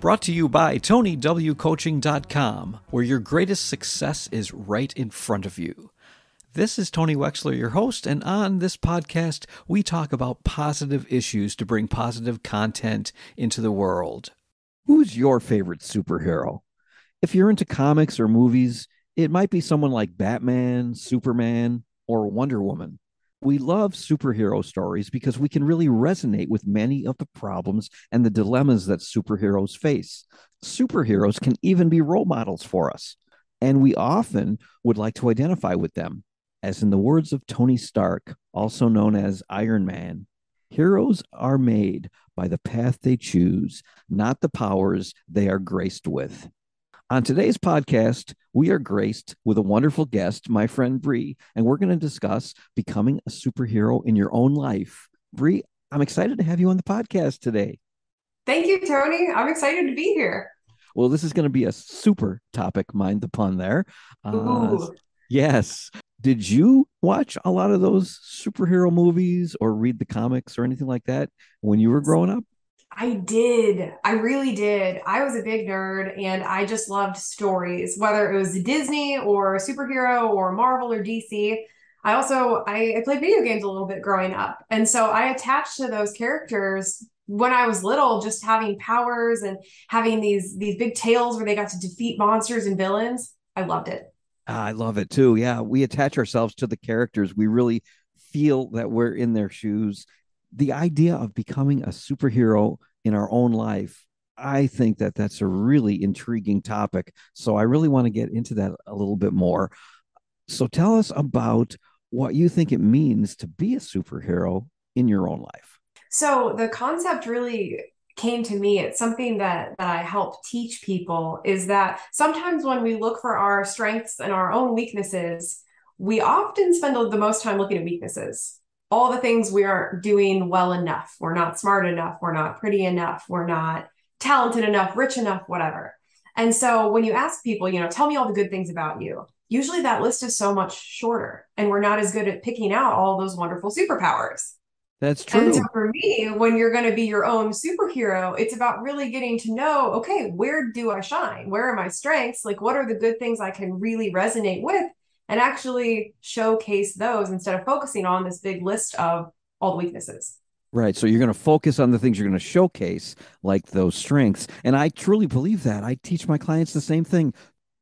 Brought to you by TonyWCoaching.com, where your greatest success is right in front of you. This is Tony Wechsler, your host, and on this podcast, we talk about positive issues to bring positive content into the world. Who's your favorite superhero? If you're into comics or movies, it might be someone like Batman, Superman, or Wonder Woman. We love superhero stories because we can really resonate with many of the problems and the dilemmas that superheroes face. Superheroes can even be role models for us, and we often would like to identify with them. As in the words of Tony Stark, also known as Iron Man, heroes are made by the path they choose, not the powers they are graced with. On today's podcast, we are graced with a wonderful guest, my friend Brie, and we're going to discuss becoming a superhero in your own life. Brie, I'm excited to have you on the podcast today. Thank you, Tony. I'm excited to be here. Well, this is going to be a super topic, mind the pun there. Uh, yes. Did you watch a lot of those superhero movies or read the comics or anything like that when you were growing up? I did. I really did. I was a big nerd and I just loved stories, whether it was Disney or superhero or Marvel or DC. I also I, I played video games a little bit growing up. And so I attached to those characters when I was little, just having powers and having these these big tales where they got to defeat monsters and villains. I loved it. Ah, I love it too. Yeah, we attach ourselves to the characters. We really feel that we're in their shoes. The idea of becoming a superhero in our own life, I think that that's a really intriguing topic. So I really want to get into that a little bit more. So tell us about what you think it means to be a superhero in your own life. So the concept really came to me it's something that that i help teach people is that sometimes when we look for our strengths and our own weaknesses we often spend the most time looking at weaknesses all the things we aren't doing well enough we're not smart enough we're not pretty enough we're not talented enough rich enough whatever and so when you ask people you know tell me all the good things about you usually that list is so much shorter and we're not as good at picking out all those wonderful superpowers That's true. and so for me, when you're going to be your own superhero, it's about really getting to know, okay, where do I shine? Where are my strengths? Like, what are the good things I can really resonate with and actually showcase those instead of focusing on this big list of all the weaknesses. Right. So you're going to focus on the things you're going to showcase, like those strengths. And I truly believe that. I teach my clients the same thing.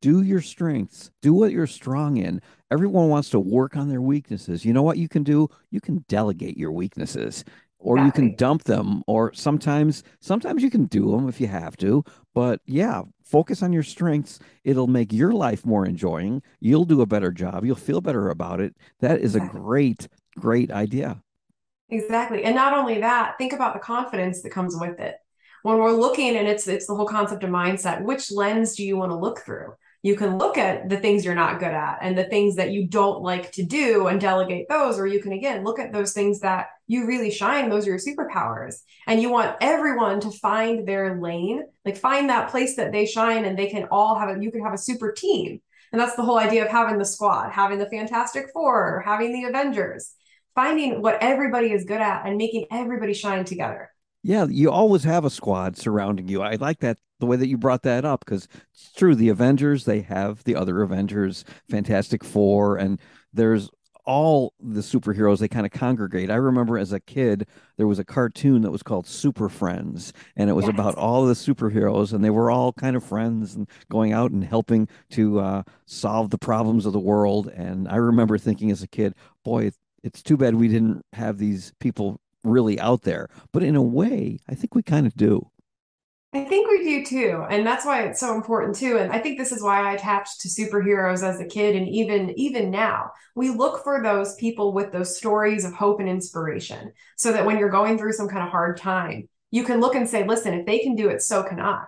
Do your strengths, do what you're strong in. Everyone wants to work on their weaknesses. You know what you can do? You can delegate your weaknesses or you can dump them or sometimes sometimes you can do them if you have to but yeah focus on your strengths it'll make your life more enjoying you'll do a better job you'll feel better about it that is a great great idea Exactly. And not only that, think about the confidence that comes with it. When we're looking and it's it's the whole concept of mindset, which lens do you want to look through? You can look at the things you're not good at and the things that you don't like to do and delegate those, or you can again look at those things that you really shine, those are your superpowers. And you want everyone to find their lane, like find that place that they shine and they can all have a you can have a super team. And that's the whole idea of having the squad, having the Fantastic Four, having the Avengers finding what everybody is good at and making everybody shine together. yeah you always have a squad surrounding you i like that the way that you brought that up because it's true the avengers they have the other avengers fantastic four and there's all the superheroes they kind of congregate. I remember as a kid there was a cartoon that was called super friends and it was Yes. about all the superheroes and they were all kind of friends and going out and helping to uh, solve the problems of the world and i remember thinking as a kid boy it's too bad we didn't have these people really out there. But in a way i think we kind of do I think we do too. And that's why it's so important too. And I think this is why I attached to superheroes as a kid and even even now. We look for those people with those stories of hope and inspiration so that when you're going through some kind of hard time, you can look and say, listen, if they can do it, so can I.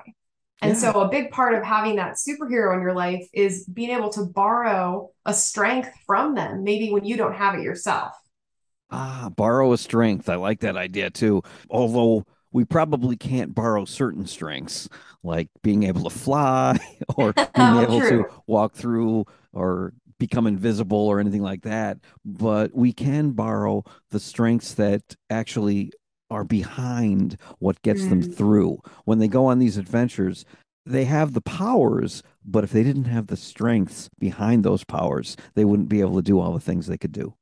And yeah. so, a big part of having that superhero in your life is being able to borrow a strength from them, maybe when you don't have it yourself. Ah, borrow a strength. I like that idea too. Although we probably can't borrow certain strengths, like being able to fly or being able to walk through or become invisible or anything like that. But we can borrow the strengths that actually are behind what gets mm. them through. When they go on these adventures, they have the powers, but if they didn't have the strengths behind those powers, they wouldn't be able to do all the things they could do.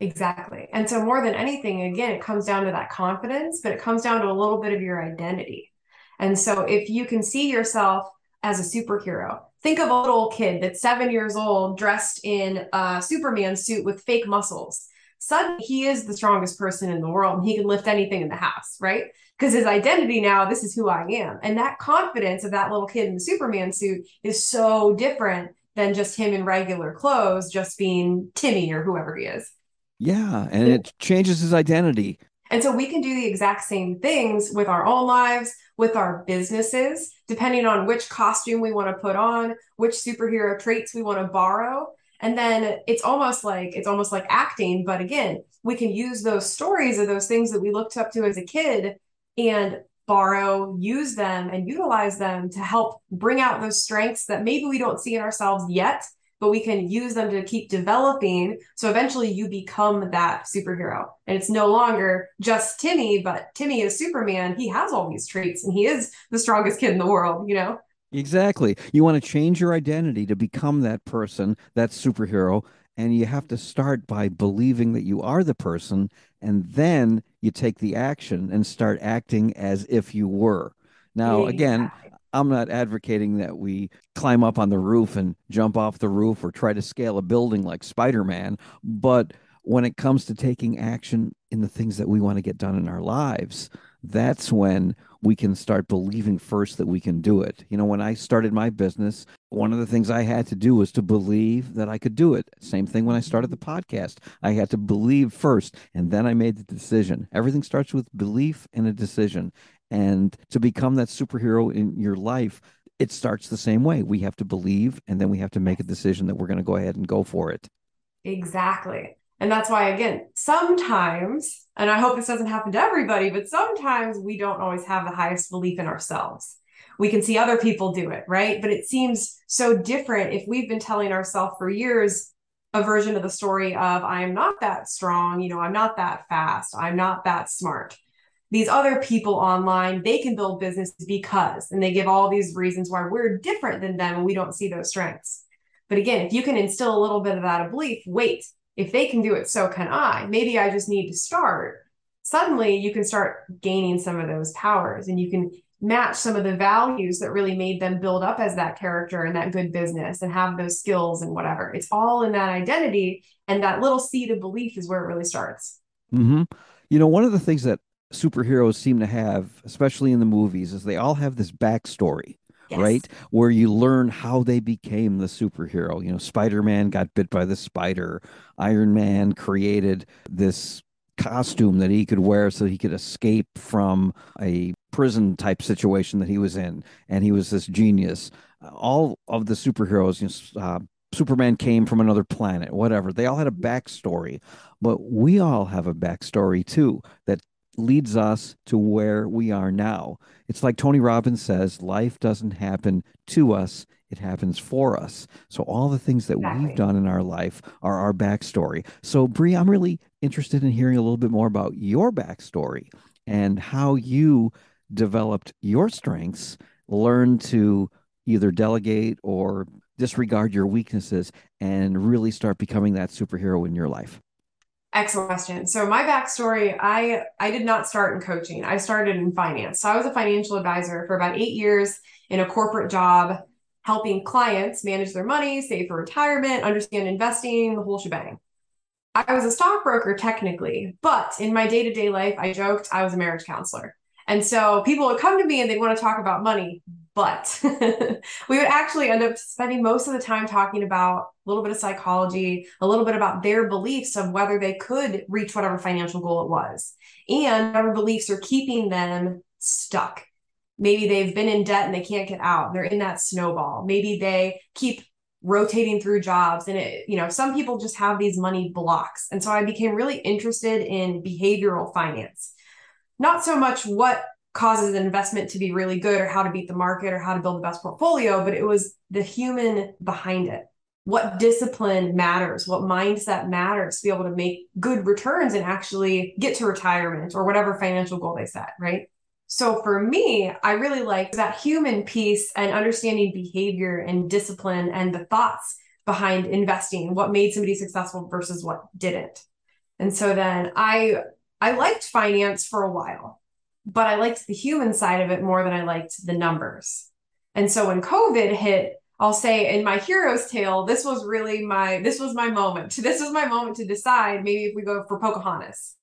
Exactly. And so, more than anything, again, it comes down to that confidence, but it comes down to a little bit of your identity. And so, if you can see yourself as a superhero, think of a little kid that's seven years old dressed in a Superman suit with fake muscles. Suddenly, he is the strongest person in the world and he can lift anything in the house, right? Because his identity now, this is who I am. And that confidence of that little kid in the Superman suit is so different than just him in regular clothes, just being Timmy or whoever he is. Yeah, and it changes his identity. And so we can do the exact same things with our own lives, with our businesses, depending on which costume we want to put on, which superhero traits we want to borrow. And then it's almost like it's almost like acting, but again, we can use those stories or those things that we looked up to as a kid and borrow, use them and utilize them to help bring out those strengths that maybe we don't see in ourselves yet, but we can use them to keep developing. So eventually you become that superhero. And it's no longer just Timmy, but Timmy is Superman. He has all these traits and he is the strongest kid in the world, you know? Exactly. You want to change your identity to become that person, that superhero. And you have to start by believing that you are the person. And then you take the action and start acting as if you were. Now, again, I'm not advocating that we climb up on the roof and jump off the roof or try to scale a building like Spider Man. But when it comes to taking action in the things that we want to get done in our lives, that's when we can start believing first that we can do it. You know, when I started my business, one of the things I had to do was to believe that I could do it. Same thing when I started the podcast. I had to believe first, and then I made the decision. Everything starts with belief and a decision. And to become that superhero in your life, it starts the same way. We have to believe, and then we have to make a decision that we're going to go ahead and go for it. Exactly. And that's why, again, sometimes, and I hope this doesn't happen to everybody, but sometimes we don't always have the highest belief in ourselves. We can see other people do it, right? But it seems so different if we've been telling ourselves for years a version of the story of, I am not that strong, you know, I'm not that fast, I'm not that smart these other people online they can build business because and they give all these reasons why we're different than them and we don't see those strengths. But again if you can instill a little bit of that belief wait if they can do it so can i. Maybe i just need to start. Suddenly you can start gaining some of those powers and you can match some of the values that really made them build up as that character and that good business and have those skills and whatever. It's all in that identity and that little seed of belief is where it really starts. Mm-hmm. you know one of the things that superheroes seem to have, especially in the movies, is they all have this backstory. Yes. right? Where you learn how they became the superhero. You know, Spider Man got bit by the spider, Iron Man created this costume that he could wear so he could escape from a prison type situation that he was in, and he was this genius. All of the superheroes, you know, uh, Superman came from another planet, whatever. They all had a backstory, but we all have a backstory too that leads us to where we are now. It's like Tony Robbins says life doesn't happen to us, it happens for us. So, all the things that exactly. we've done in our life are our backstory. So, Brie, I'm really interested in hearing a little bit more about your backstory and how you developed your strengths, learned to either delegate or disregard your weaknesses, and really start becoming that superhero in your life. Excellent question. So my backstory, I I did not start in coaching. I started in finance. So I was a financial advisor for about eight years in a corporate job, helping clients manage their money, save for retirement, understand investing, the whole shebang. I was a stockbroker technically, but in my day to day life, I joked I was a marriage counselor. And so people would come to me and they'd want to talk about money, but we would actually end up spending most of the time talking about a little bit of psychology, a little bit about their beliefs of whether they could reach whatever financial goal it was, and whatever beliefs are keeping them stuck. Maybe they've been in debt and they can't get out. They're in that snowball. Maybe they keep rotating through jobs and it you know some people just have these money blocks and so i became really interested in behavioral finance not so much what causes an investment to be really good or how to beat the market or how to build the best portfolio but it was the human behind it. What discipline matters what mindset matters to be able to make good returns and actually get to retirement or whatever financial goal they set right? So for me, I really like that human piece and understanding behavior and discipline and the thoughts behind investing, what made somebody successful versus what didn't. And so then I I liked finance for a while, but I liked the human side of it more than I liked the numbers. And so when COVID hit, I'll say in my hero's tale, this was really my this was my moment. This was my moment to decide maybe if we go for Pocahontas,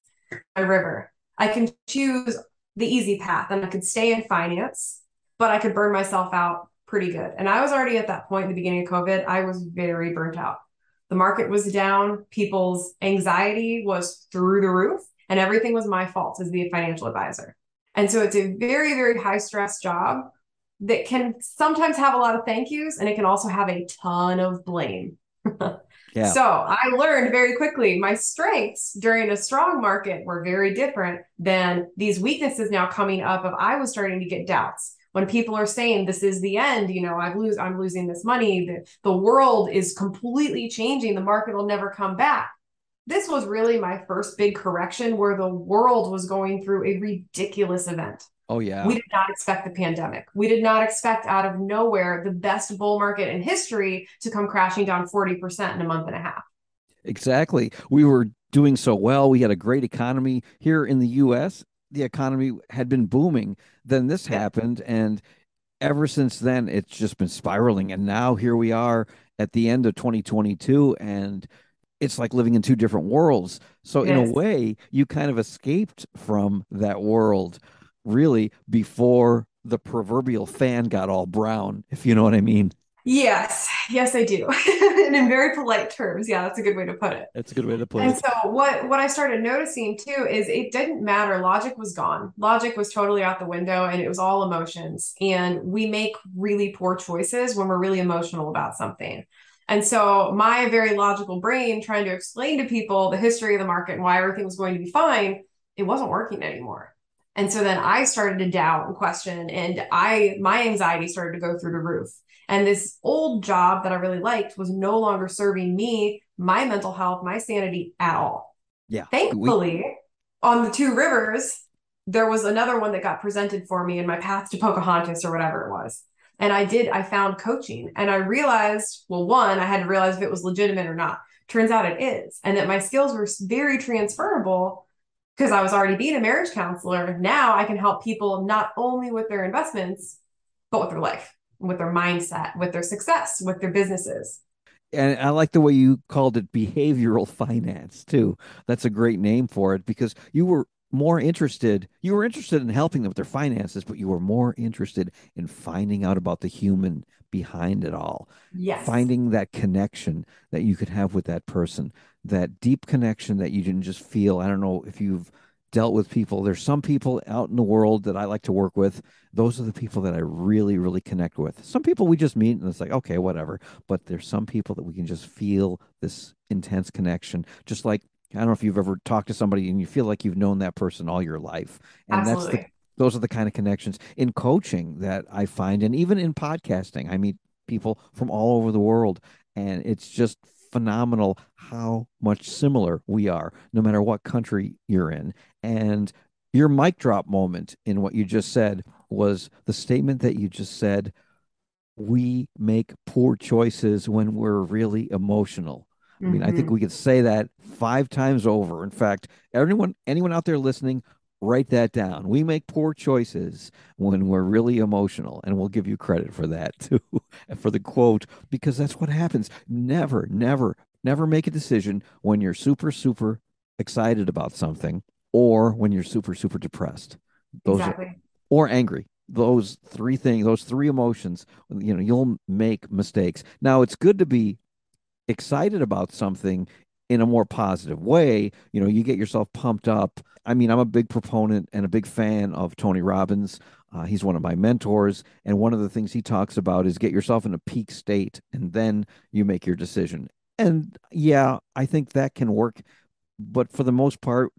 my river. I can choose the easy path and I could stay in finance, but I could burn myself out pretty good. And I was already at that point in the beginning of COVID, I was very burnt out. The market was down, people's anxiety was through the roof, and everything was my fault as the financial advisor. And so it's a very, very high stress job that can sometimes have a lot of thank yous and it can also have a ton of blame. Yeah. So I learned very quickly my strengths during a strong market were very different than these weaknesses now coming up of I was starting to get doubts. When people are saying this is the end, you know, I lose, I'm losing this money, the, the world is completely changing, the market will never come back. This was really my first big correction where the world was going through a ridiculous event. Oh, yeah. We did not expect the pandemic. We did not expect out of nowhere the best bull market in history to come crashing down 40% in a month and a half. Exactly. We were doing so well. We had a great economy here in the US. The economy had been booming. Then this yeah. happened. And ever since then, it's just been spiraling. And now here we are at the end of 2022. And it's like living in two different worlds. So, yes. in a way, you kind of escaped from that world really before the proverbial fan got all brown, if you know what I mean. Yes, yes, I do. and in very polite terms. Yeah, that's a good way to put it. That's a good way to put and it. And so what what I started noticing too is it didn't matter. Logic was gone. Logic was totally out the window and it was all emotions. And we make really poor choices when we're really emotional about something. And so my very logical brain trying to explain to people the history of the market and why everything was going to be fine, it wasn't working anymore. And so then I started to doubt and question and I my anxiety started to go through the roof. And this old job that I really liked was no longer serving me, my mental health, my sanity at all. Yeah. Thankfully, we- on the two rivers, there was another one that got presented for me in my path to Pocahontas or whatever it was. And I did, I found coaching and I realized, well, one, I had to realize if it was legitimate or not. Turns out it is, and that my skills were very transferable because I was already being a marriage counselor. Now I can help people not only with their investments, but with their life, with their mindset, with their success, with their businesses. And I like the way you called it behavioral finance too. That's a great name for it because you were more interested you were interested in helping them with their finances but you were more interested in finding out about the human behind it all yes finding that connection that you could have with that person that deep connection that you didn't just feel. I don't know if you've dealt with people. There's some people out in the world that I like to work with. Those are the people that I really, really connect with. Some people we just meet and it's like, okay, whatever. But there's some people that we can just feel this intense connection. Just like I don't know if you've ever talked to somebody and you feel like you've known that person all your life. And Absolutely. that's the those are the kind of connections in coaching that I find and even in podcasting. I meet people from all over the world and it's just phenomenal how much similar we are, no matter what country you're in. And your mic drop moment in what you just said was the statement that you just said we make poor choices when we're really emotional. I mean, mm-hmm. I think mm-hmm. we could say that five times over. In fact, anyone anyone out there listening, write that down. We make poor choices when we're really emotional, and we'll give you credit for that too, for the quote, because that's what happens. Never, never, never make a decision when you're super, super excited about something or when you're super, super depressed. Those exactly. Are, or angry. Those three things, those three emotions, you know, you'll make mistakes. Now, it's good to be excited about something in a more positive way. You know, you get yourself pumped up I mean, I'm a big proponent and a big fan of Tony Robbins. Uh, he's one of my mentors. And one of the things he talks about is get yourself in a peak state and then you make your decision. And yeah, I think that can work. But for the most part,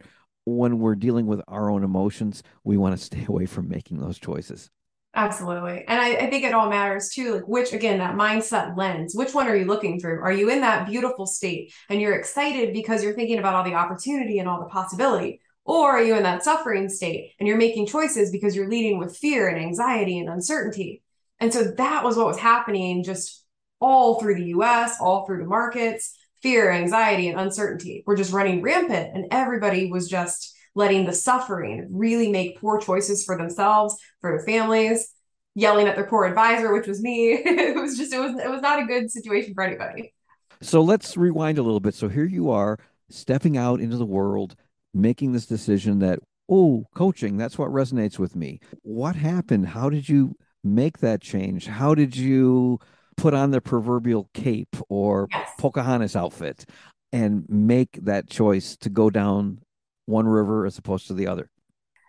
when we're dealing with our own emotions, we want to stay away from making those choices. Absolutely. And I, I, think it all matters too, like which, again, that mindset lens, which one are you looking through? Are you in that beautiful state and you're excited because you're thinking about all the opportunity and all the possibility? Or are you in that suffering state and you're making choices because you're leading with fear and anxiety and uncertainty? And so that was what was happening just all through the US, all through the markets. Fear, anxiety, and uncertainty were just running rampant, and everybody was just letting the suffering really make poor choices for themselves, for their families, yelling at their poor advisor, which was me. it was just it was it was not a good situation for anybody. So let's rewind a little bit. So here you are stepping out into the world, making this decision that oh, coaching, that's what resonates with me. What happened? How did you make that change? How did you put on the proverbial cape or yes. Pocahontas outfit and make that choice to go down one river as opposed to the other?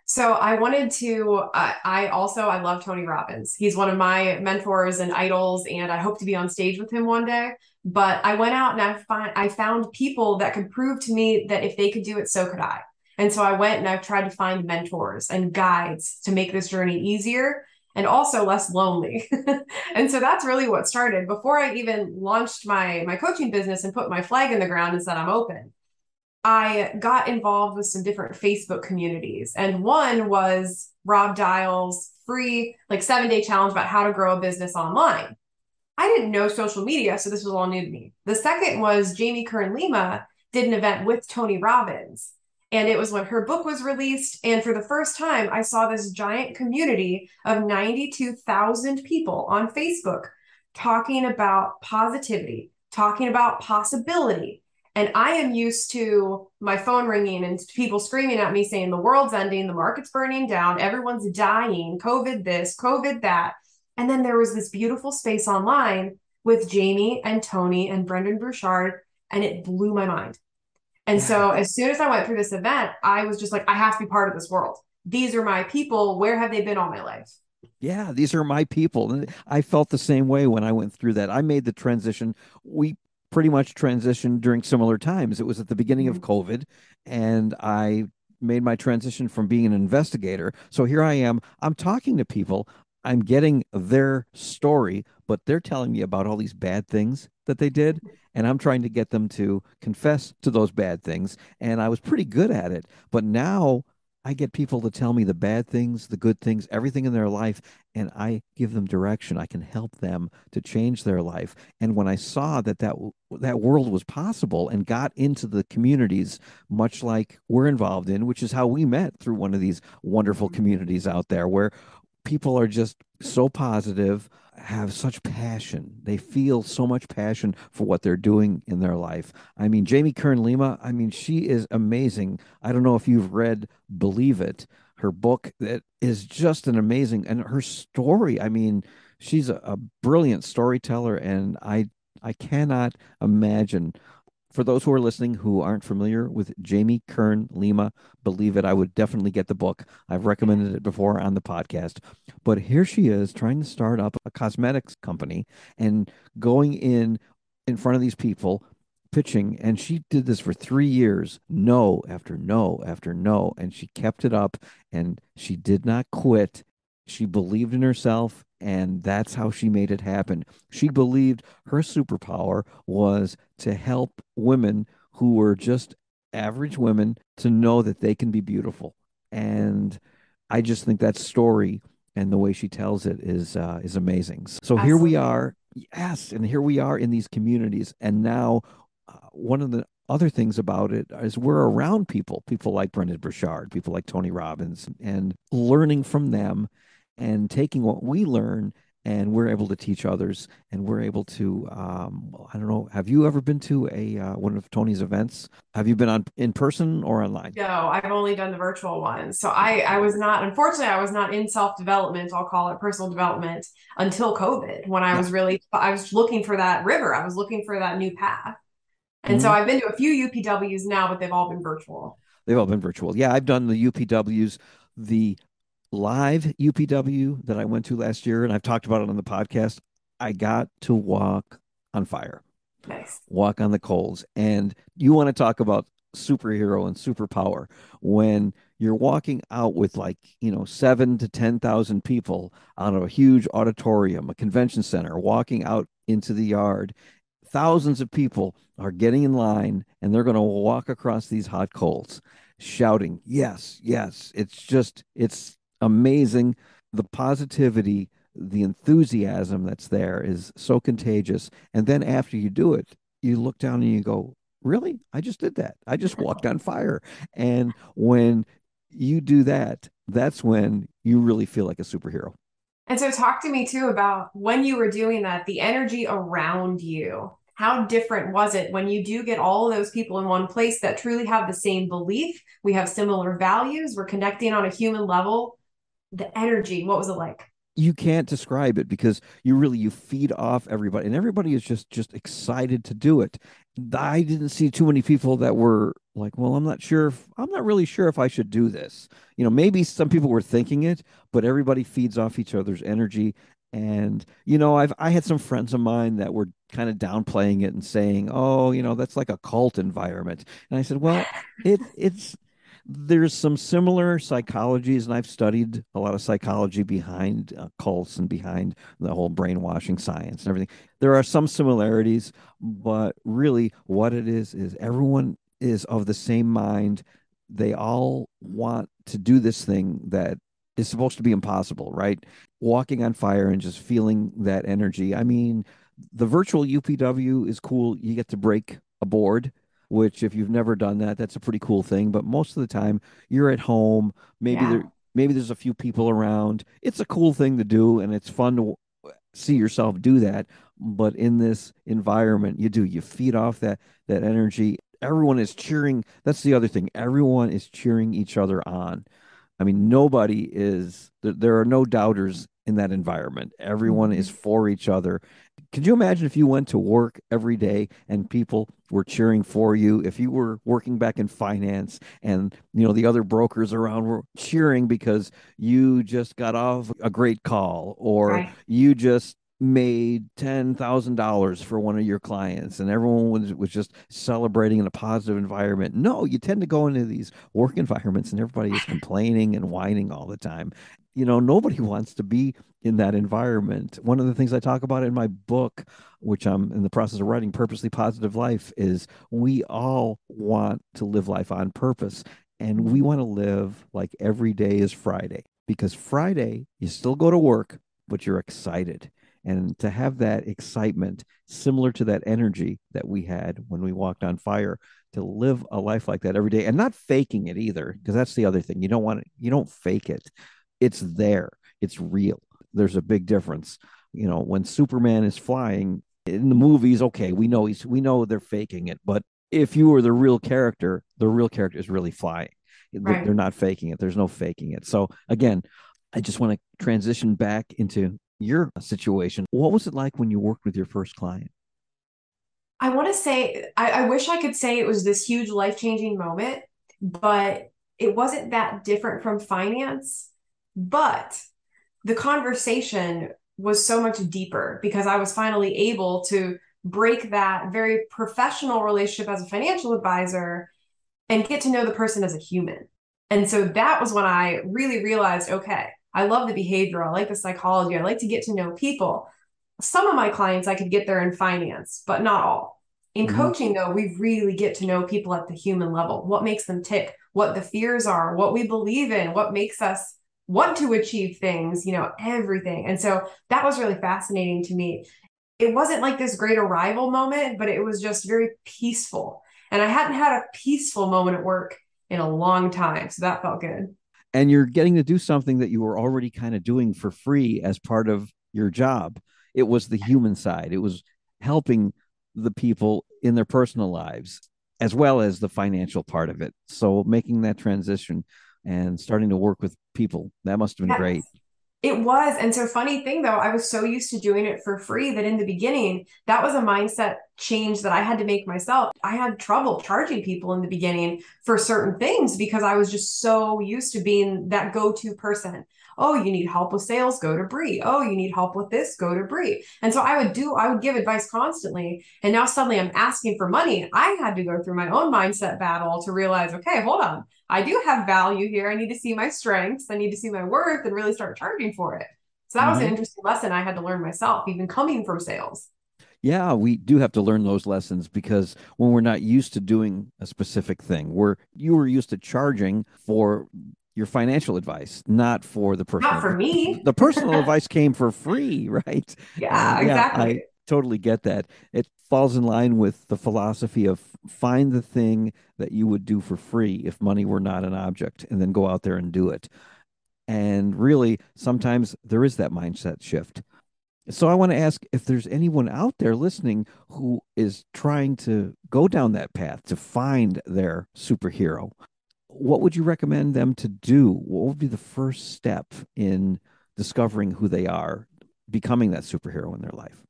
So I wanted to. Uh, I also I love Tony Robbins. He's one of my mentors and idols, and I hope to be on stage with him one day. But I went out and I find I found people that could prove to me that if they could do it, so could I. And so I went and I tried to find mentors and guides to make this journey easier and also less lonely. and so that's really what started. Before I even launched my my coaching business and put my flag in the ground and said I'm open. I got involved with some different Facebook communities. And one was Rob Dial's free, like seven day challenge about how to grow a business online. I didn't know social media, so this was all new to me. The second was Jamie Kern Lima did an event with Tony Robbins. And it was when her book was released. And for the first time, I saw this giant community of 92,000 people on Facebook talking about positivity, talking about possibility, and I am used to my phone ringing and people screaming at me saying the world's ending, the market's burning down, everyone's dying, COVID this, COVID that. And then there was this beautiful space online with Jamie and Tony and Brendon Burchard, and it blew my mind. And so as soon as I went through this event, I was just like, I have to be part of this world. These are my people. Where have they been all my life? Yeah, these are my people. And I felt the same way when I went through that. I made the transition. We pretty much transitioned during similar times. It was at the beginning mm-hmm. of COVID, and I made my transition from being an investigator. So here I am. I'm talking to people. I'm getting their story, but they're telling me about all these bad things that they did. And I'm trying to get them to confess to those bad things. And I was pretty good at it. But now I get people to tell me the bad things, the good things, everything in their life, and I give them direction. I can help them to change their life. And when I saw that that that world was possible and got into the communities, much like we're involved in, which is how we met through one of these wonderful mm-hmm. communities out there, where people are just so positive have such passion. They feel so much passion for what they're doing in their life. I mean, Jamie Kern Lima, I mean, she is amazing. I don't know if you've read Believe It, her book that is just an amazing and her story. I mean, she's a, a brilliant storyteller and I I cannot imagine for those who are listening who aren't familiar with Jamie Kern Lima, believe it, I would definitely get the book. I've recommended it before on the podcast. But here she is trying to start up a cosmetics company and going in in front of these people pitching and she did this for 3 years no after no after no and she kept it up and she did not quit she believed in herself and that's how she made it happen. She believed her superpower was to help women who were just average women to know that they can be beautiful. And I just think that story and the way she tells it is uh, is amazing. So Absolutely. here we are, yes, and here we are in these communities, and now uh, one of the other things about it is we're around people, people like Brendon Burchard, people like Tony Robbins, and learning from them and taking what we learn and we're able to teach others and we're able to um, i don't know have you ever been to a uh, one of tony's events? Have you been on in person or online? No i've only done the virtual ones so i i was not unfortunately i was not in self-development i'll call it personal development until covid when i yeah. was really i was looking for that river i was looking for that new path. And mm-hmm. so i've been to a few upws now but they've all been virtual. They've all been virtual. Yeah i've done the upws the live UPW that I went to last year, and I've talked about it on the podcast, I got to walk on fire. Nice. Walk on the coals. And you want to talk about superhero and superpower when you're walking out with like you know seven to ten thousand people out of a huge auditorium a convention center walking out into the yard thousands of people are getting in line and they're going to walk across these hot coals shouting yes yes it's just it's amazing. The positivity the enthusiasm that's there is so contagious. And then after you do it you look down and you go really? I just did that. I just walked on fire. And when you do that that's when you really feel like a superhero. And so talk to me too about when you were doing that the energy around you. How different was it when you do get all of those people in one place that truly have the same belief? We have similar values. We're connecting on a human level the energy what was it like? You can't describe it because you really you feed off everybody and everybody is just just excited to do it. I didn't see too many people that were like well i'm not sure if i'm not really sure if i should do this. You know maybe some people were thinking it but everybody feeds off each other's energy. And you know i've i had some friends of mine that were kind of downplaying it and saying oh you know that's like a cult environment. And i said well it it's there's some similar psychologies, and I've studied a lot of psychology behind uh, cults and behind the whole brainwashing science and everything. There are some similarities, but really, what it is is everyone is of the same mind. They all want to do this thing that is supposed to be impossible, right? Walking on fire and just feeling that energy. I mean, the virtual UPW is cool. You get to break a board which if you've never done that, that's a pretty cool thing. But most of the time you're at home, maybe yeah. there maybe there's a few people around. It's a cool thing to do and it's fun to see yourself do that. But in this environment, you do you feed off that that energy. Everyone is cheering. That's the other thing. Everyone is cheering each other on. I mean, nobody is there are no doubters in that environment. Everyone is mm-hmm. for each other could you imagine if you went to work every day and people were cheering for you? If you were working back in finance and you know the other brokers around were cheering because you just got off a great call or right. you just made ten thousand dollars for one of your clients and everyone was, was just celebrating in a positive environment. No, you tend to go into these work environments and everybody is complaining and whining all the time you know nobody wants to be in that environment. One of the things i talk about in my book which i'm in the process of writing purposely positive life is we all want to live life on purpose and we want to live like every day is friday because friday you still go to work but you're excited. And to have that excitement similar to that energy that we had when we walked on fire to live a life like that every day and not faking it either because that's the other thing. You don't want to you don't fake it it's there. It's real. There's a big difference. You know when superman is flying in the movies okay we know he's we know they're faking it but if you were the real character the real character is really flying. Right. they're not faking it. There's no faking it. So again i just want to transition back into your situation. What was it like when you worked with your first client? I want to say I, I wish i could say it was this huge life-changing moment but it wasn't that different from finance but the conversation was so much deeper because I was finally able to break that very professional relationship as a financial advisor and get to know the person as a human. And so that was when I really realized okay, I love the behavior, I like the psychology, I like to get to know people. Some of my clients I could get there in finance, but not all. In mm-hmm. coaching, though, we really get to know people at the human level what makes them tick, what the fears are, what we believe in, what makes us want to achieve things, you know, everything. And so that was really fascinating to me. It wasn't like this great arrival moment, but it was just very peaceful. And I hadn't had a peaceful moment at work in a long time. So that felt good. And you're getting to do something that you were already kind of doing for free as part of your job. It was the human side, it was helping the people in their personal lives as well as the financial part of it. So making that transition and starting to work with people. That must have been yes. great. It was. And so, funny thing though, I was so used to doing it for free that in the beginning, that was a mindset change that I had to make myself. I had trouble charging people in the beginning for certain things because I was just so used to being that go to person. Oh, you need help with sales, go to Brie. Oh, you need help with this, go to Brie. And so I would do, I would give advice constantly. And now suddenly I'm asking for money. I had to go through my own mindset battle to realize, okay, hold on. I do have value here. I need to see my strengths. I need to see my worth and really start charging for it. So that mm-hmm. was an mm-hmm. interesting lesson I had to learn myself, even coming from sales. Yeah, we do have to learn those lessons because when we're not used to doing a specific thing, where you were used to charging for your financial advice, not for the personal. Not for me. the personal advice came for free, right? Yeah, exactly. I totally get that. It falls in line with the philosophy of find the thing that you would do for free if money were not an object, and then go out there and do it. And really, sometimes there is that mindset shift. So I want to ask if there's anyone out there listening who is trying to go down that path to find their superhero what would you recommend them to do? What would be the first step in discovering who they are, becoming that superhero in their life?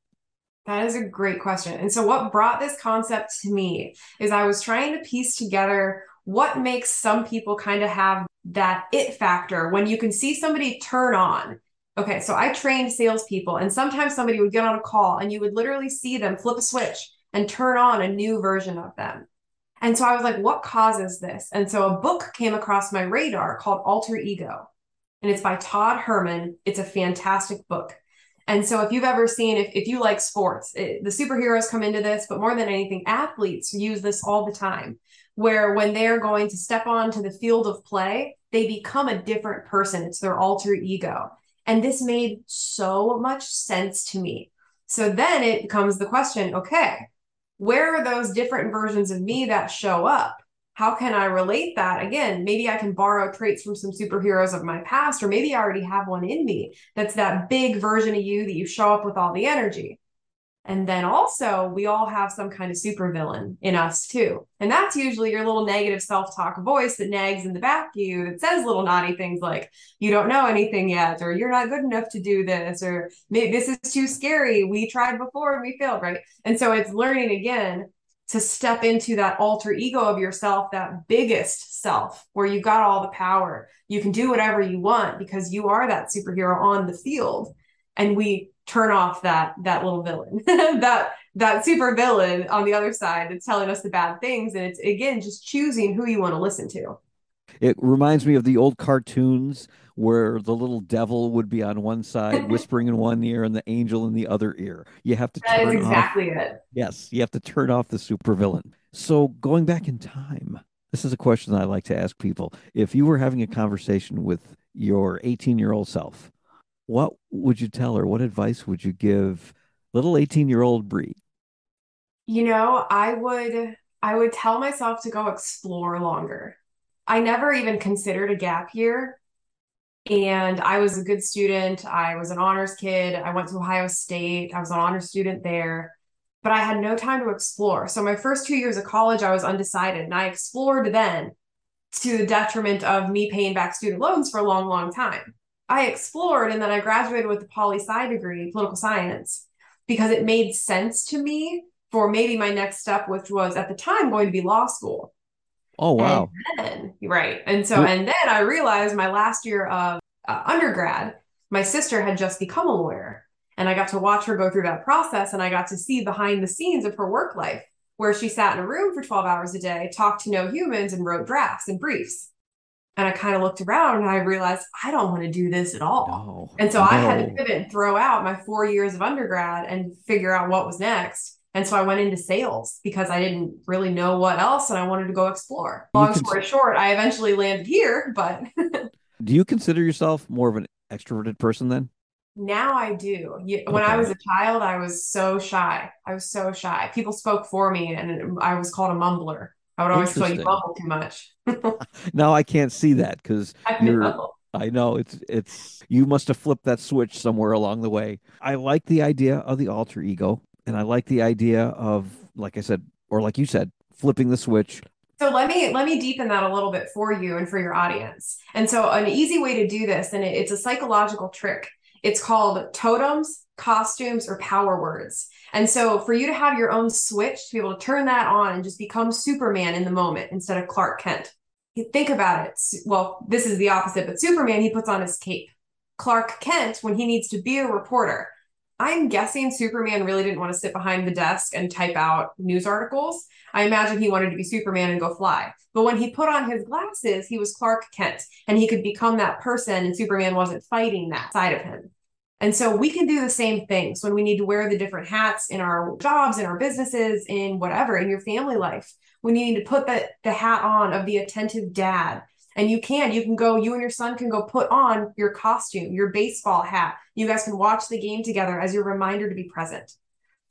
That is a great question. And so, what brought this concept to me is I was trying to piece together what makes some people kind of have that it factor when you can see somebody turn on. Okay, so I trained salespeople, and sometimes somebody would get on a call and you would literally see them flip a switch and turn on a new version of them. And so I was like, what causes this? And so a book came across my radar called Alter Ego, and it's by Todd Herman. It's a fantastic book. And so if you've ever seen, if, if you like sports, it, the superheroes come into this, but more than anything, athletes use this all the time, where when they're going to step onto the field of play, they become a different person. It's their alter ego. And this made so much sense to me. So then it becomes the question okay, where are those different versions of me that show up? How can I relate that? Again, maybe I can borrow traits from some superheroes of my past, or maybe I already have one in me that's that big version of you that you show up with all the energy. And then also, we all have some kind of supervillain in us too. And that's usually your little negative self talk voice that nags in the back of you that says little naughty things like, you don't know anything yet, or you're not good enough to do this, or this is too scary. We tried before and we failed, right? And so it's learning again to step into that alter ego of yourself, that biggest self where you got all the power. You can do whatever you want because you are that superhero on the field. And we turn off that that little villain that that super villain on the other side that's telling us the bad things and it's again just choosing who you want to listen to it reminds me of the old cartoons where the little devil would be on one side whispering in one ear and the angel in the other ear you have to that is exactly off, it yes you have to turn off the super villain so going back in time this is a question i like to ask people if you were having a conversation with your 18 year old self what would you tell her? What advice would you give little 18 year old Brie? You know, I would I would tell myself to go explore longer. I never even considered a gap year. And I was a good student. I was an honors kid. I went to Ohio State. I was an honors student there, but I had no time to explore. So my first two years of college, I was undecided and I explored then to the detriment of me paying back student loans for a long, long time. I explored and then I graduated with a poli sci degree, political science, because it made sense to me for maybe my next step, which was at the time going to be law school. Oh wow! And then, right, and so and then I realized my last year of uh, undergrad, my sister had just become a lawyer, and I got to watch her go through that process, and I got to see behind the scenes of her work life, where she sat in a room for twelve hours a day, talked to no humans, and wrote drafts and briefs. And I kind of looked around and I realized I don't want to do this at all. No, and so no. I had to pivot and throw out my four years of undergrad and figure out what was next. And so I went into sales because I didn't really know what else and I wanted to go explore. Long story short, I eventually landed here, but Do you consider yourself more of an extroverted person then? Now I do. When okay. I was a child, I was so shy. I was so shy. People spoke for me and I was called a mumbler. I would always tell you bubble too much. now I can't see that because you're. I know it's it's you must have flipped that switch somewhere along the way. I like the idea of the alter ego, and I like the idea of, like I said, or like you said, flipping the switch, So let me let me deepen that a little bit for you and for your audience. And so an easy way to do this, and it, it's a psychological trick. It's called totems, costumes, or power words. And so for you to have your own switch to be able to turn that on and just become Superman in the moment instead of Clark Kent. Think about it. Well, this is the opposite, but Superman, he puts on his cape. Clark Kent, when he needs to be a reporter, I'm guessing Superman really didn't want to sit behind the desk and type out news articles. I imagine he wanted to be Superman and go fly. But when he put on his glasses, he was Clark Kent and he could become that person, and Superman wasn't fighting that side of him. And so we can do the same things when we need to wear the different hats in our jobs, in our businesses, in whatever, in your family life. When you need to put the, the hat on of the attentive dad, and you can, you can go, you and your son can go put on your costume, your baseball hat. You guys can watch the game together as your reminder to be present.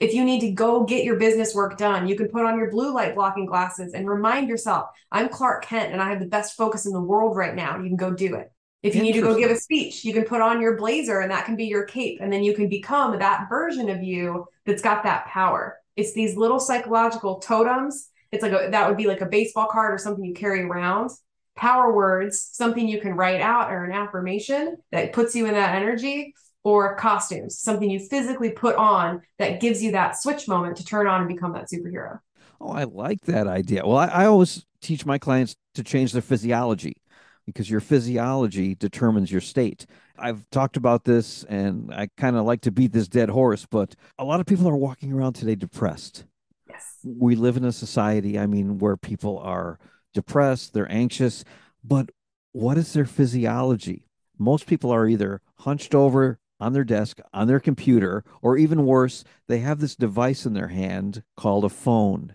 If you need to go get your business work done, you can put on your blue light blocking glasses and remind yourself, I'm Clark Kent and I have the best focus in the world right now. You can go do it. If you need to go give a speech, you can put on your blazer and that can be your cape. And then you can become that version of you that's got that power. It's these little psychological totems. It's like a, that would be like a baseball card or something you carry around power words, something you can write out or an affirmation that puts you in that energy, or costumes, something you physically put on that gives you that switch moment to turn on and become that superhero. Oh, I like that idea. Well, I, I always teach my clients to change their physiology because your physiology determines your state. I've talked about this and I kind of like to beat this dead horse, but a lot of people are walking around today depressed. Yes. We live in a society, I mean, where people are depressed, they're anxious, but what is their physiology? Most people are either hunched over on their desk, on their computer, or even worse, they have this device in their hand called a phone.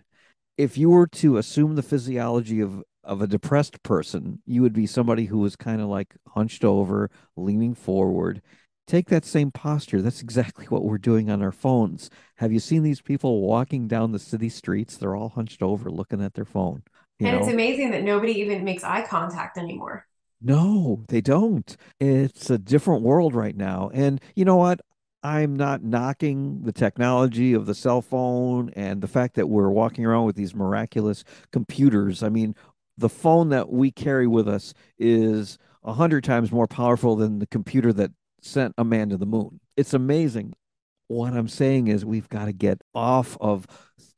If you were to assume the physiology of, of a depressed person, you would be somebody who was kind of like hunched over, leaning forward. Take that same posture. That's exactly what we're doing on our phones. Have you seen these people walking down the city streets? They're all hunched over looking at their phone. And know? it's amazing that nobody even makes eye contact anymore. No, they don't. It's a different world right now. And you know what? I'm not knocking the technology of the cell phone and the fact that we're walking around with these miraculous computers. I mean, the phone that we carry with us is a hundred times more powerful than the computer that sent a man to the moon. It's amazing what I'm saying is we've got to get off of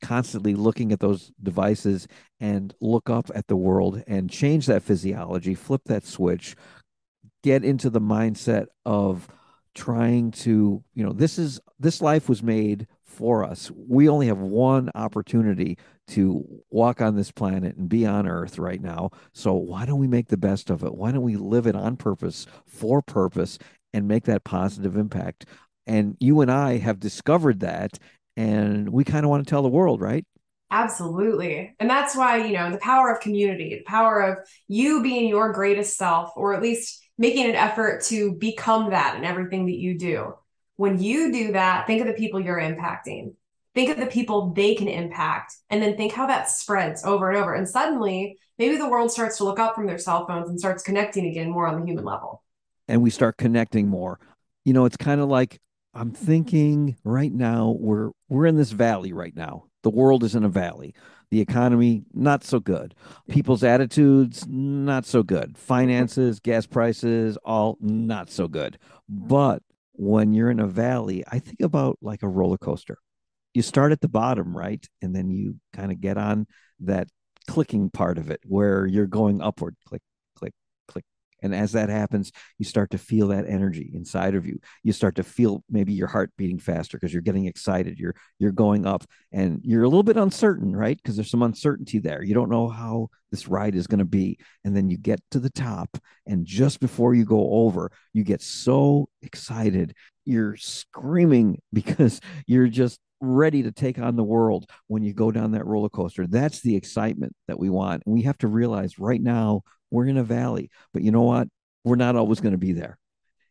constantly looking at those devices and look up at the world and change that physiology, flip that switch, get into the mindset of trying to, you know, this is this life was made for us. We only have one opportunity to walk on this planet and be on earth right now. So why don't we make the best of it? Why don't we live it on purpose, for purpose, and make that positive impact? And you and I have discovered that, and we kind of want to tell the world, right? Absolutely. And that's why, you know, the power of community, the power of you being your greatest self, or at least making an effort to become that in everything that you do. When you do that, think of the people you're impacting. Think of the people they can impact, and then think how that spreads over and over. And suddenly, maybe the world starts to look up from their cell phones and starts connecting again more on the human level. And we start connecting more. You know, it's kind of like I'm thinking right now we're we're in this valley right now. The world is in a valley. The economy not so good. People's attitudes not so good. Finances, gas prices all not so good. But when you're in a valley, I think about like a roller coaster. You start at the bottom, right? And then you kind of get on that clicking part of it where you're going upward, click, and as that happens, you start to feel that energy inside of you. You start to feel maybe your heart beating faster because you're getting excited. You're you're going up and you're a little bit uncertain, right? Because there's some uncertainty there. You don't know how this ride is going to be. And then you get to the top and just before you go over, you get so excited. You're screaming because you're just ready to take on the world when you go down that roller coaster. That's the excitement that we want. And we have to realize right now we're in a valley. But you know what? We're not always going to be there.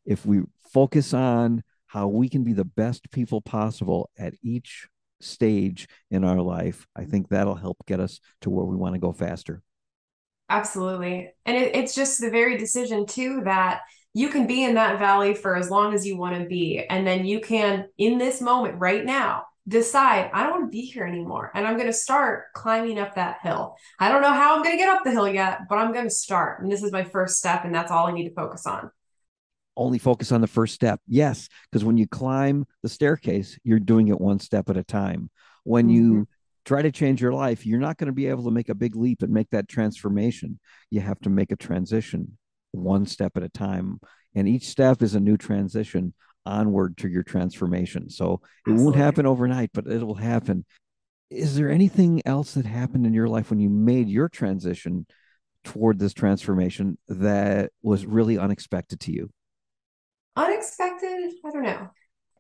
If we focus on how we can be the best people possible at each stage in our life, I think that'll help get us to where we want to go faster. Absolutely. And it, it's just the very decision, too, that you can be in that valley for as long as you want to be. And then you can, in this moment right now, decide I don't want to be here anymore. And I'm going to start climbing up that hill. I don't know how I'm going to get up the hill yet, but I'm going to start. And this is my first step. And that's all I need to focus on. Only focus on the first step. Yes. Because when you climb the staircase, you're doing it one step at a time. When mm-hmm. you try to change your life, you're not going to be able to make a big leap and make that transformation. You have to make a transition one step at a time. And each step is a new transition onward to your transformation. So it Absolutely. won't happen overnight, but it will happen. Is there anything else that happened in your life when you made your transition toward this transformation that was really unexpected to you? Unexpected? I don't know.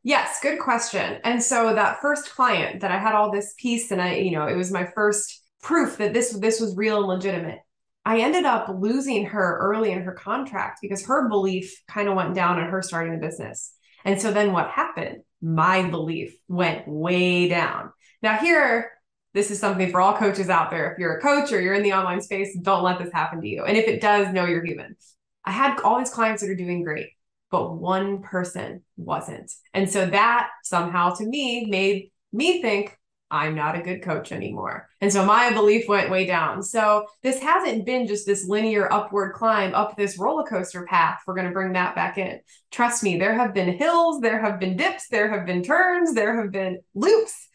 Yes, good question. And so that first client that I had all this piece and I, you know, it was my first proof that this this was real and legitimate. I ended up losing her early in her contract because her belief kind of went down on her starting the business. And so then what happened? My belief went way down. Now, here, this is something for all coaches out there. If you're a coach or you're in the online space, don't let this happen to you. And if it does, know you're human. I had all these clients that are doing great, but one person wasn't. And so that somehow to me made me think, I'm not a good coach anymore. And so my belief went way down. So this hasn't been just this linear upward climb up this roller coaster path. We're going to bring that back in. Trust me, there have been hills, there have been dips, there have been turns, there have been loops.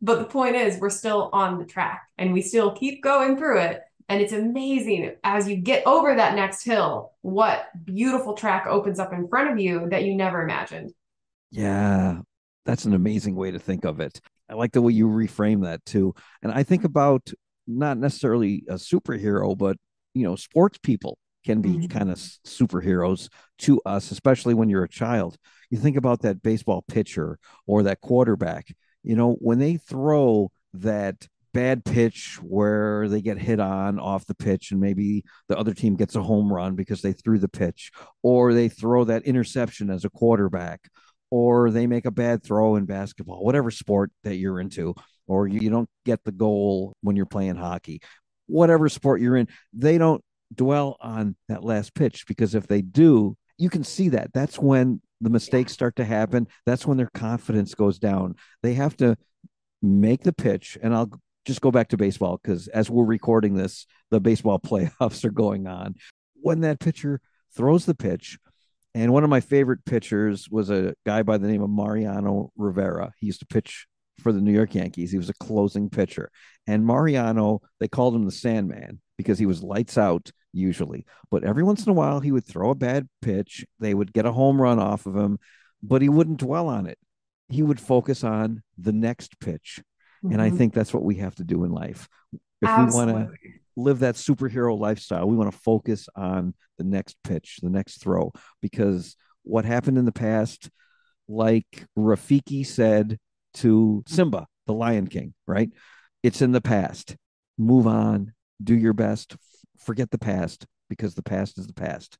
But the point is, we're still on the track and we still keep going through it. And it's amazing as you get over that next hill, what beautiful track opens up in front of you that you never imagined. Yeah, that's an amazing way to think of it. I like the way you reframe that too. And I think about not necessarily a superhero, but you know, sports people can be mm-hmm. kind of superheroes to us, especially when you're a child. You think about that baseball pitcher or that quarterback, you know, when they throw that bad pitch where they get hit on off the pitch and maybe the other team gets a home run because they threw the pitch or they throw that interception as a quarterback or they make a bad throw in basketball, whatever sport that you're into, or you, you don't get the goal when you're playing hockey, whatever sport you're in, they don't dwell on that last pitch because if they do, you can see that. That's when the mistakes start to happen. That's when their confidence goes down. They have to make the pitch, and I'll just go back to baseball because as we're recording this, the baseball playoffs are going on. When that pitcher throws the pitch, and one of my favorite pitchers was a guy by the name of Mariano Rivera. He used to pitch for the New York Yankees. He was a closing pitcher. And Mariano, they called him the Sandman because he was lights out usually. But every once in a while, he would throw a bad pitch. They would get a home run off of him, but he wouldn't dwell on it. He would focus on the next pitch. Mm-hmm. And I mm-hmm. think that's what we have to do in life. If Absolutely. we want to live that superhero lifestyle. We want to focus on the next pitch, the next throw, because what happened in the past, like Rafiki said to Simba, the Lion King, right? It's in the past. Move on, do your best, forget the past because the past is the past.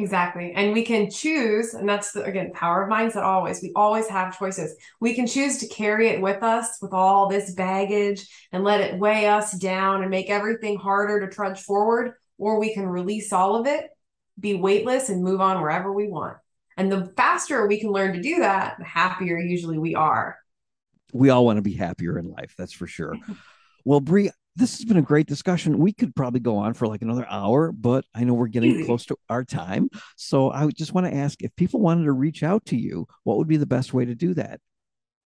Exactly. And we can choose, and that's the, again, power of mindset always. We always have choices. We can choose to carry it with us with all this baggage and let it weigh us down and make everything harder to trudge forward, or we can release all of it, be weightless, and move on wherever we want. And the faster we can learn to do that, the happier usually we are. We all want to be happier in life, that's for sure. well, Brie, this has been a great discussion. We could probably go on for like another hour, but I know we're getting close to our time. So I just want to ask if people wanted to reach out to you, what would be the best way to do that?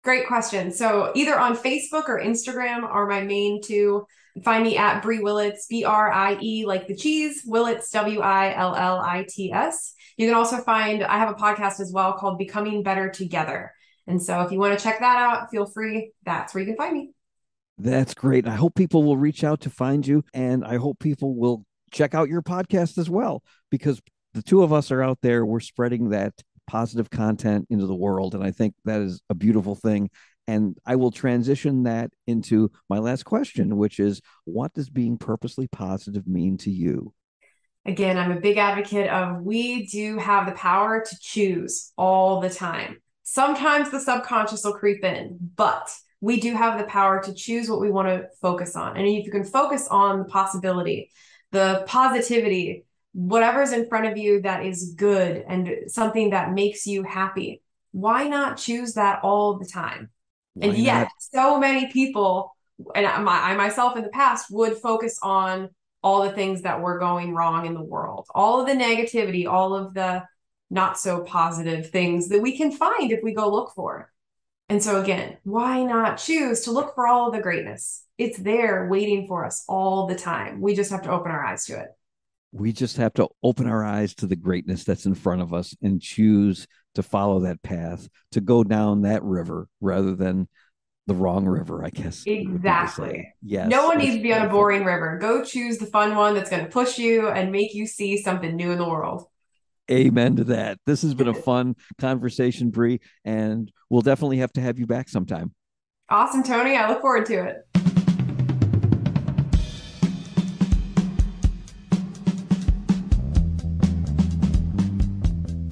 Great question. So either on Facebook or Instagram are my main two. Find me at Brie Willits, B R I E like the cheese, Willits, W I L L I T S. You can also find, I have a podcast as well called Becoming Better Together. And so if you want to check that out, feel free. That's where you can find me. That's great. I hope people will reach out to find you, and I hope people will check out your podcast as well, because the two of us are out there. We're spreading that positive content into the world, and I think that is a beautiful thing. And I will transition that into my last question, which is what does being purposely positive mean to you? Again, I'm a big advocate of we do have the power to choose all the time. Sometimes the subconscious will creep in, but we do have the power to choose what we want to focus on. And if you can focus on the possibility, the positivity, whatever's in front of you that is good and something that makes you happy, why not choose that all the time? Why and yet, not? so many people, and I, I myself in the past, would focus on all the things that were going wrong in the world, all of the negativity, all of the not so positive things that we can find if we go look for it. And so, again, why not choose to look for all of the greatness? It's there waiting for us all the time. We just have to open our eyes to it. We just have to open our eyes to the greatness that's in front of us and choose to follow that path, to go down that river rather than the wrong river, I guess. Exactly. Yes. No one needs to be on a boring river. Go choose the fun one that's going to push you and make you see something new in the world. Amen to that. This has been a fun conversation, Brie, and we'll definitely have to have you back sometime. Awesome, Tony. I look forward to it.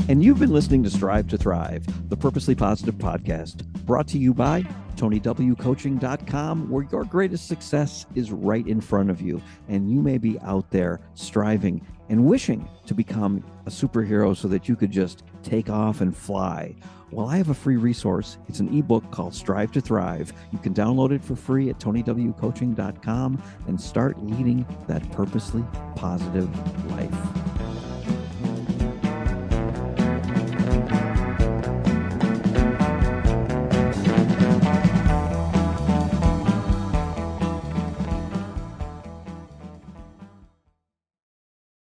And you've been listening to Strive to Thrive, the Purposely Positive podcast, brought to you by TonyWCoaching.com, where your greatest success is right in front of you. And you may be out there striving and wishing to become a superhero so that you could just take off and fly. Well, I have a free resource. It's an ebook called Strive to Thrive. You can download it for free at TonyWCoaching.com and start leading that purposely positive life.